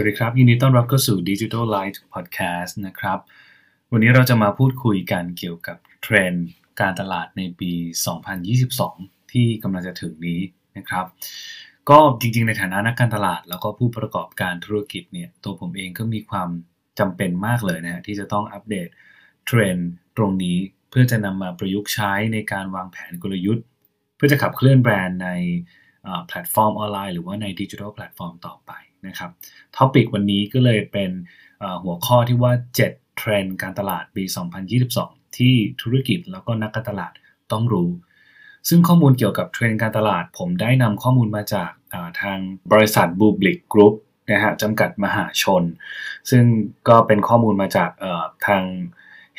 วัสดีครับ ยินดีต้อนรับเข้าสู่ Digital Light Podcast นะครับ วันนี้เราจะมาพูดคุยกันเกี่ยวกับเทรนด์การตลาดในปี 2022 ที่กำลังจะถึงนี้นะครับ ก็จริงๆ ในฐานะนักการตลาด แล้วก็ผู้ประกอบการธุรกิจเนี่ยตัวผมเองก็มีความจำเป็นมากเลยนะที่จะต้องอัปเดตเทรนด์ตรงนี้เพื่อจะนำมาประยุกต์ใช้ในการวางแผนกลยุทธ์ เพื่อจะขับเคลื่อนแบรนด์ในแพลตฟอร์มออนไลน์หรือว่าในดิจิทัลแพลตฟอร์มต่อไป นะครับ topic วันนี้ก็เลยเป็นหัวข้อที่ว่า 7 เทรนด์การตลาดปี 2022 ที่ธุรกิจแล้วก็นักการตลาดต้องรู้ ซึ่งข้อมูลเกี่ยวกับเทรนด์การตลาด ผมได้นำข้อมูลมาจากทางบริษัทบูลิคกรุ๊ปนะฮะจำกัดมหาชน ซึ่งก็เป็นข้อมูลมาจากทาง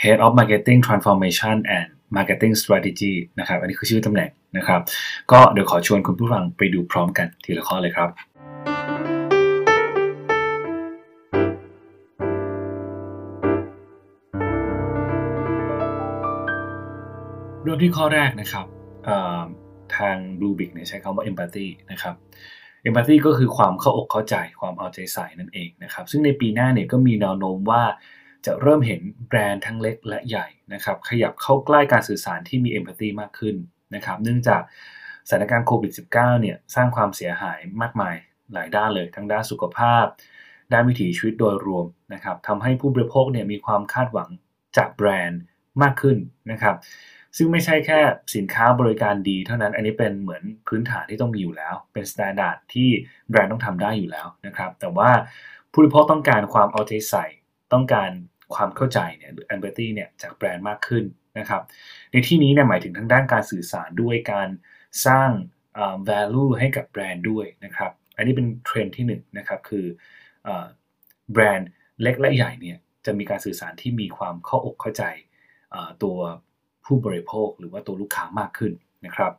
Head of Marketing Transformation and Marketing Strategy นะครับ อันนี้คือชื่อตำแหน่งนะครับ ก็เดี๋ยวขอชวนคุณผู้ฟังไปดูพร้อมกันทีละข้อเลยครับ เริ่มที่ข้อแรกนะครับทาง Blue Big เนี่ยใช้คำว่า empathy นะครับ empathy ก็คือความเข้าอกเข้าใจความเอาใจใส่นั่นเองนะครับ ซึ่งในปีหน้าเนี่ยก็มีแนวโน้มว่าจะเริ่มเห็นแบรนด์ทั้งเล็กและใหญ่นะครับ ขยับเข้าใกล้การสื่อสารที่มี empathy มากขึ้นนะครับ เนื่องจากสถานการณ์โควิด -19 เนี่ยสร้างความเสียหายมากมายหลายด้านเลย ทั้งด้านสุขภาพ ด้านวิถีชีวิตโดยรวมนะครับทำให้ผู้บริโภคเนี่ยมีความคาดหวังจากแบรนด์มากขึ้นนะครับ ซึ่งไม่ใช่แค่สินค้าบริการดีเท่านั้นอันนี้เป็นเหมือนพื้นฐานที่ต้องมีอยู่แล้ว เป็น standard ที่แบรนด์ต้องทำได้อยู่แล้วนะครับ แต่ว่าผู้บริโภคต้องการความเอาใจใส่ ต้องการความเข้าใจเนี่ยหรือ empathy เนี่ยจากแบรนด์มากขึ้นนะครับ ในที่นี้เนี่ยหมายถึงทั้งด้านการสื่อสารด้วยการสร้าง value ให้กับแบรนด์ด้วยนะครับ อันนี้เป็นเทรนด์ที่1นนะครับคือแบรนด์เล็กและใหญ่เนี่ยจะมีการสื่อสารที่มีความเข้าอกเข้าใจตัว ผู้บริโภคหรือว่าตัวลูกค้ามากขึ้นนะครับ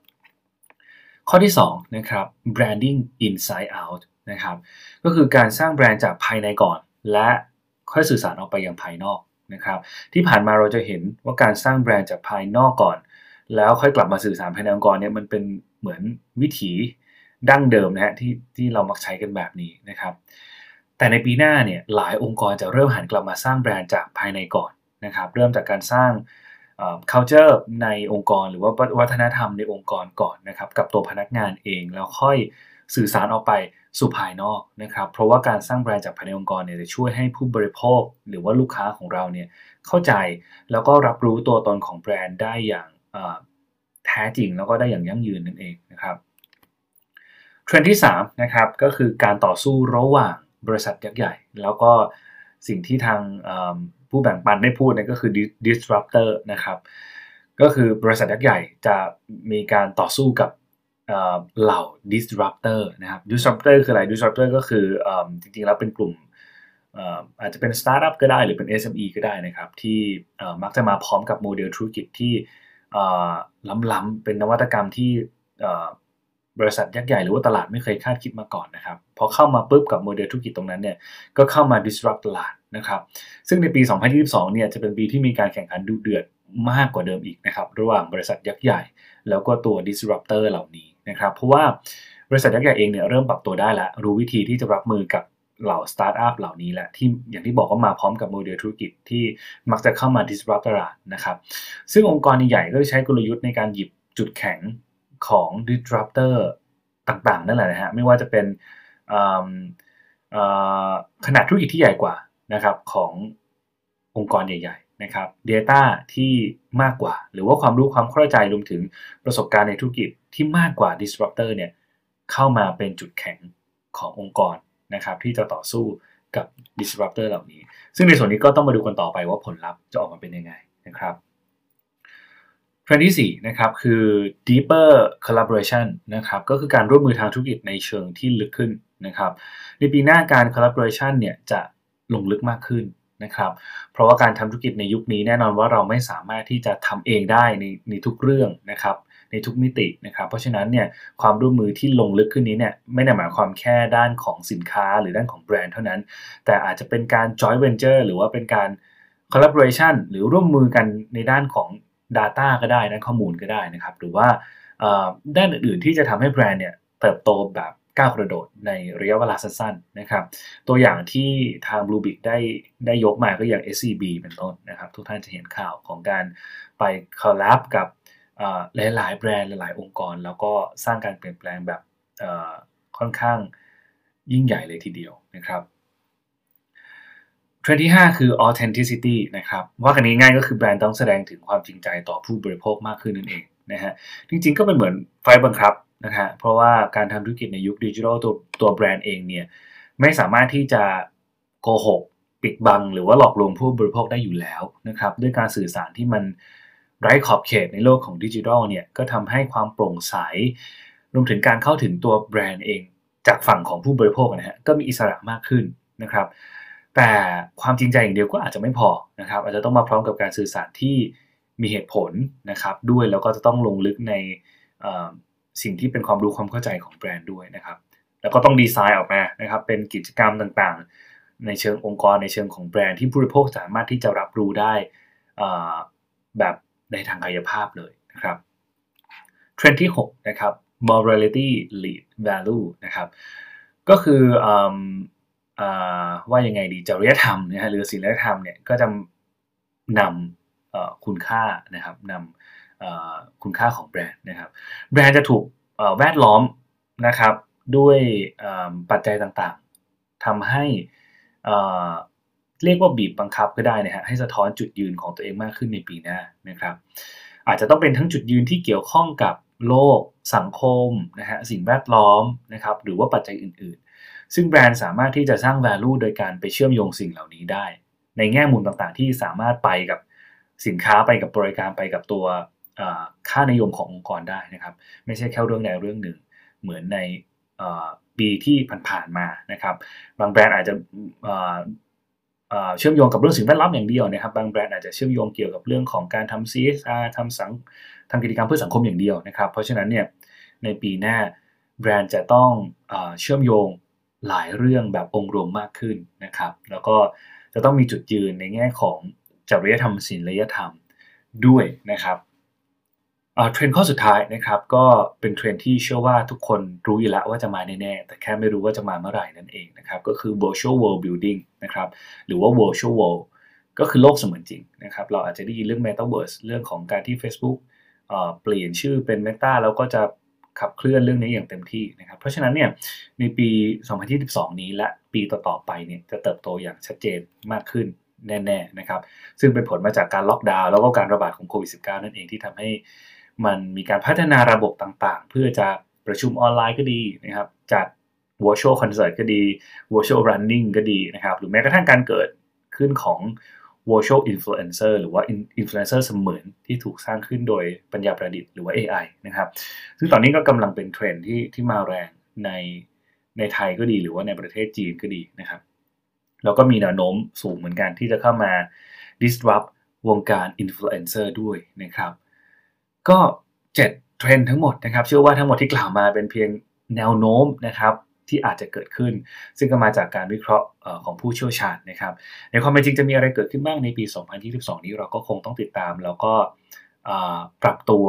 ข้อที่2นะครับ branding inside out นะครับ ก็คือการสร้างแบรนด์จากภายในก่อน และค่อยสื่อสารออกไปยังภายนอกนะครับ ที่ผ่านมาเราจะเห็นว่าการสร้างแบรนด์จากภายนอกก่อน แล้วค่อยกลับมาสื่อสารภายในองค์กรเนี่ยมันเป็นเหมือนวิถีดั้งเดิมนะฮะที่ที่เรามักใช้กันแบบนี้นะครับ แต่ในปีหน้าเนี่ยหลายองค์กรจะเริ่มหันกลับมาสร้างแบรนด์จากภายในก่อนนะครับ เริ่มจากการสร้าง culture ในองค์กรหรือว่าวัฒนธรรมในองค์กรก่อนนะครับกับตัวพนักงานเองแล้วค่อยสื่อสารออกไปสู่ภายนอกนะครับ เพราะว่าการสร้างแบรนด์จากภายในองค์กรเนี่ยจะช่วยให้ผู้บริโภคหรือว่าลูกค้าของเราเนี่ยเข้าใจแล้วก็รับรู้ตัวตนของแบรนด์ได้อย่างแท้จริงแล้วก็ได้อย่างยั่งยืนนั่นเองนะครับเทรนด์ที่3นะครับก็คือการต่อสู้ระหว่างบริษัทยักษ์ใหญ่ แล้วก็สิ่งที่ทาง ผู้แบ่งปันได้พูดนั่นก็คือ disruptor นะครับ ก็คือบริษัทยักษ์ใหญ่จะมีการต่อสู้กับเหล่า disruptor นะครับ disruptor คืออะไร disruptor ก็คือจริงๆแล้วเป็นกลุ่มอาจจะเป็นสตาร์ทอัพก็ได้หรือเป็น SME ก็ได้นะครับ ที่มักจะมาพร้อมกับโมเดลธุรกิจที่ล้ำๆเป็นนวัตกรรมที่บริษัทยักษ์ใหญ่หรือว่าตลาดไม่เคยคาดคิดมาก่อนนะครับพอเข้ามาปุ๊บกับโมเดลธุรกิจตรงนั้นเนี่ยก็เข้ามา disrupt ตลาด นะครับซึ่งในปี 2022 เนี่ยจะเป็นปีที่มีการแข่งขันดุเดือดมากกว่าเดิมอีกนะครับระหว่างบริษัทยักษ์ใหญ่ แล้วก็ตัว disruptor เหล่านี้นะครับเพราะว่าบริษัทยักษ์ใหญ่เองเนี่ยเริ่มปรับตัวได้แล้ว รู้วิธีที่จะรับมือกับเหล่าสตาร์ทอัพเหล่านี้แหละที่อย่างที่บอกว่ามาพร้อมกับโมเดลธุรกิจที่มักจะเข้ามา disrupt ตลาดนะครับซึ่งองค์กรใหญ่ก็จะใช้กลยุทธ์ในการหยิบจุดแข็งของ disruptor ต่างๆ นั่นแหละนะฮะไม่ว่าจะเป็นขนาดธุรกิจที่ใหญ่กว่า นะครับขององค์กรใหญ่ ๆ นะครับ Data ที่มากกว่า หรือว่าความรู้ความเข้าใจรวมถึงประสบการณ์ในธุรกิจที่มากกว่า disruptor เนี่ยเข้ามาเป็นจุดแข็งขององค์กรนะครับที่จะต่อสู้กับ disruptor เหล่านี้ ซึ่งในส่วนนี้ก็ต้องมาดูกันต่อไปว่าผลลัพธ์จะออกมาเป็นยังไงนะครับเทรนด์ที่4นะครับคือ deeper collaboration นะครับก็คือการร่วมมือทางธุรกิจในเชิงที่ลึกขึ้นนะครับในปีหน้าการ collaboration เนี่ยจะ ลงลึกมากขึ้นนะครับ เพราะว่าการทำธุรกิจในยุคนี้แน่นอนว่าเราไม่สามารถที่จะทำเองได้ในในทุกเรื่องนะครับในทุกมิตินะครับ เพราะฉะนั้นเนี่ยความร่วมมือที่ลงลึกขึ้นนี้เนี่ยไม่ได้หมายความแค่ด้านของสินค้าหรือด้านของแบรนด์เท่านั้น แต่อาจจะเป็นการ joint venture หรือว่าเป็นการ collaboration หรือร่วมมือกันในด้านของ Data ก็ได้ด้านข้อมูลก็ได้นะครับ หรือว่าด้านอื่นๆที่จะทำให้แบรนด์เนี่ยเติบโตแบบ ก้าวกระโดดในระยะเวลาสั้นๆนะครับ ตัวอย่างที่ทาง Bluebic ได้ได้ยกมาก็อย่าง SCB เป็นต้นนะครับ ทุกท่านจะเห็นข่าวของการไปคอลแลบกับหลายๆ แบรนด์หลายๆ องค์กร แล้วก็สร้างการเปลี่ยนแปลงแบบค่อนข้างยิ่งใหญ่เลยทีเดียวนะครับเทรนด์ที่ 5 คือ authenticity นะครับ ว่ากันง่ายๆก็คือแบรนด์ต้องแสดงถึงความจริงใจต่อผู้บริโภคมากขึ้นนั่นเองนะฮะจริงๆก็เป็นเหมือนไฟต์บังคับ นะฮะเพราะว่าการทำธุรกิจในยุคดิจิทัลตัวตัวแบรนด์เองเนี่ยไม่สามารถที่จะโกหกปิดบัง หรือว่าหลอกลวงผู้บริโภคได้อยู่แล้วนะครับด้วยการสื่อสารที่มันไร้ขอบเขตในโลกของดิจิทัลเนี่ยก็ทำให้ความโปร่งใส รวมถึงการเข้าถึงตัวแบรนด์เอง จากฝั่งของผู้บริโภคนะฮะก็มีอิสระมากขึ้นนะครับ แต่ความจริงใจอย่างเดียวก็อาจจะไม่พอนะครับอาจจะต้องมาพร้อมกับการสื่อสารที่มีเหตุผลนะครับด้วยแล้วก็จะต้องลงลึกใน สิ่งที่เป็นความรู้ความเข้าใจของแบรนด์ด้วยนะครับ แล้วก็ต้องดีไซน์ออกมานะครับเป็นกิจกรรมต่างๆ ในเชิงองค์กรในเชิงของแบรนด์ที่ผู้บริโภคสามารถที่จะรับรู้ได้แบบในทางกายภาพเลยนะครับเทรนด์ที่ 6 นะครับ morality lead value นะครับ ก็คือว่ายังไงดีจริยธรรมนะฮะหรือศีลธรรมเนี่ยก็จะนำคุณค่านะครับนำ คุณค่าของแบรนด์นะครับ แบรนด์จะถูกแวดล้อมนะครับด้วยปัจจัยต่างๆทำให้เรียกว่าบีบบังคับก็ได้นะฮะให้สะท้อนจุดยืนของตัวเองมากขึ้นในปีหน้านะครับ อาจจะต้องเป็นทั้งจุดยืนที่เกี่ยวข้องกับโลก สังคมนะฮะสิ่งแวดล้อมนะครับหรือว่าปัจจัยอื่นๆ ซึ่งแบรนด์สามารถที่จะสร้าง value โดยการไปเชื่อมโยงสิ่งเหล่านี้ได้ ในแง่มุมต่างๆ ที่สามารถไปกับสินค้าไปกับบริการไปกับตัว ค่านิยมขององค์กรได้นะครับ ไม่ใช่แค่เรื่องใดเรื่องหนึ่ง เหมือนในปีที่ผ่านๆมานะครับ บางแบรนด์อาจจะเชื่อมโยงกับเรื่องสิ่งแวดล้อมอย่างเดียวนะครับ บางแบรนด์อาจจะเชื่อมโยงเกี่ยวกับเรื่องของการทำ CSR ทำสังทำกิจกรรมเพื่อสังคมอย่างเดียวนะครับ เพราะฉะนั้นเนี่ยในปีหน้าแบรนด์จะต้องเชื่อมโยงหลายเรื่องแบบองค์รวมมากขึ้นนะครับ แล้วก็จะต้องมีจุดยืนในแง่ของจริยธรรมศีลธรรมด้วยนะครับ เทรนด์ข้อสุดท้ายนะครับก็เป็นเทรนด์ที่เชื่อว่าทุกคนรู้อยู่แล้วว่าจะมาแน่ๆแต่แค่ไม่รู้ว่าจะมาเมื่อไหร่นั่นเองนะครับก็คือ virtual world building นะครับหรือว่า virtual world ก็คือโลกเสมือนจริงนะครับเราอาจจะได้ยินเรื่อง metaverse เรื่องของการที่ Facebook เปลี่ยนชื่อเป็น Meta แล้วก็จะขับเคลื่อนเรื่องนี้อย่างเต็มที่นะครับ เพราะฉะนั้นเนี่ยในปี 2022 นี้และปีต่อๆไปเนี่ยจะเติบโตอย่างชัดเจนมากขึ้นแน่ๆนะครับ ซึ่งเป็นผลมาจากการล็อกดาวน์แล้วก็การระบาดของโควิด -19 นั่นเองที่ทำให้ มันมีการพัฒนาระบบต่างๆ เพื่อจะประชุมออนไลน์ก็ดีนะครับ จัด virtual concert ก็ดี virtual running ก็ดีนะครับ หรือแม้กระทั่งการเกิดขึ้นของ virtual influencer หรือว่า influencer เสมือนที่ถูกสร้างขึ้นโดยปัญญาประดิษฐ์หรือว่า AI นะครับ ซึ่งตอนนี้ก็กำลังเป็นเทรนที่ที่มาแรงในในไทยก็ดีหรือว่าในประเทศจีนก็ดีนะครับแล้วก็มีแนวโน้มสูงเหมือนกันที่จะเข้ามา disrupt วงการ influencer ด้วยนะครับ ก็ 7 เทรนด์ทั้งหมดนะครับ เชื่อว่าทั้งหมดที่กล่าวมาเป็นเพียงแนวโน้มนะครับที่อาจจะเกิดขึ้น ซึ่งก็มาจากการวิเคราะห์ของผู้เชี่ยวชาญนะครับ ในความเป็นจริงจะมีอะไรเกิดขึ้นบ้างในปี 2022 นี้เราก็คงต้องติดตาม แล้วก็ปรับตัว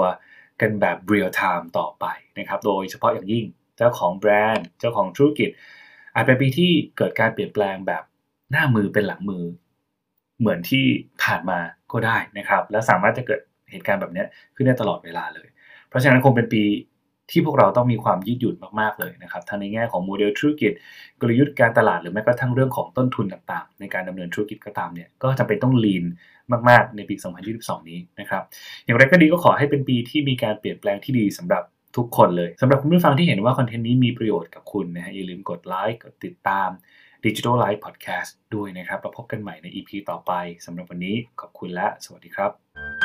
กันแบบเรียลไทม์ต่อไปนะครับ โดยเฉพาะอย่างยิ่งเจ้าของแบรนด์ เจ้าของธุรกิจ อาจเป็นปีที่เกิดการเปลี่ยนแปลงแบบหน้ามือเป็นหลังมือ เหมือนที่ผ่านมาก็ได้นะครับ และสามารถจะเกิด เหตุการณ์แบบนี้ขึ้นได้ตลอดเวลาเลย เพราะฉะนั้นคงเป็นปีที่พวกเราต้องมีความยืดหยุ่นมากๆเลยนะครับทั้งในแง่ของโมเดลธุรกิจ กลยุทธ์การตลาดหรือแม้กระทั่งเรื่องของต้นทุนต่างๆ ในการดำเนินธุรกิจก็ตามเนี่ยก็จำเป็นต้องลีนมากๆ ในปี 2022 นี้นะครับอย่างไรก็ดีก็ขอให้เป็นปีที่มีการเปลี่ยนแปลงที่ดีสำหรับทุกคนเลยสำหรับคุณผู้ฟังที่เห็นว่าคอนเทนต์นี้มีประโยชน์กับคุณนะฮะอย่าลืมกดไลค์กดติดตาม Digital Life Podcast ด้วยนะครับแล้วพบกันใหม่ใน EP ต่อไปสำหรับวันนี้ขอบคุณและสวัสดีครับ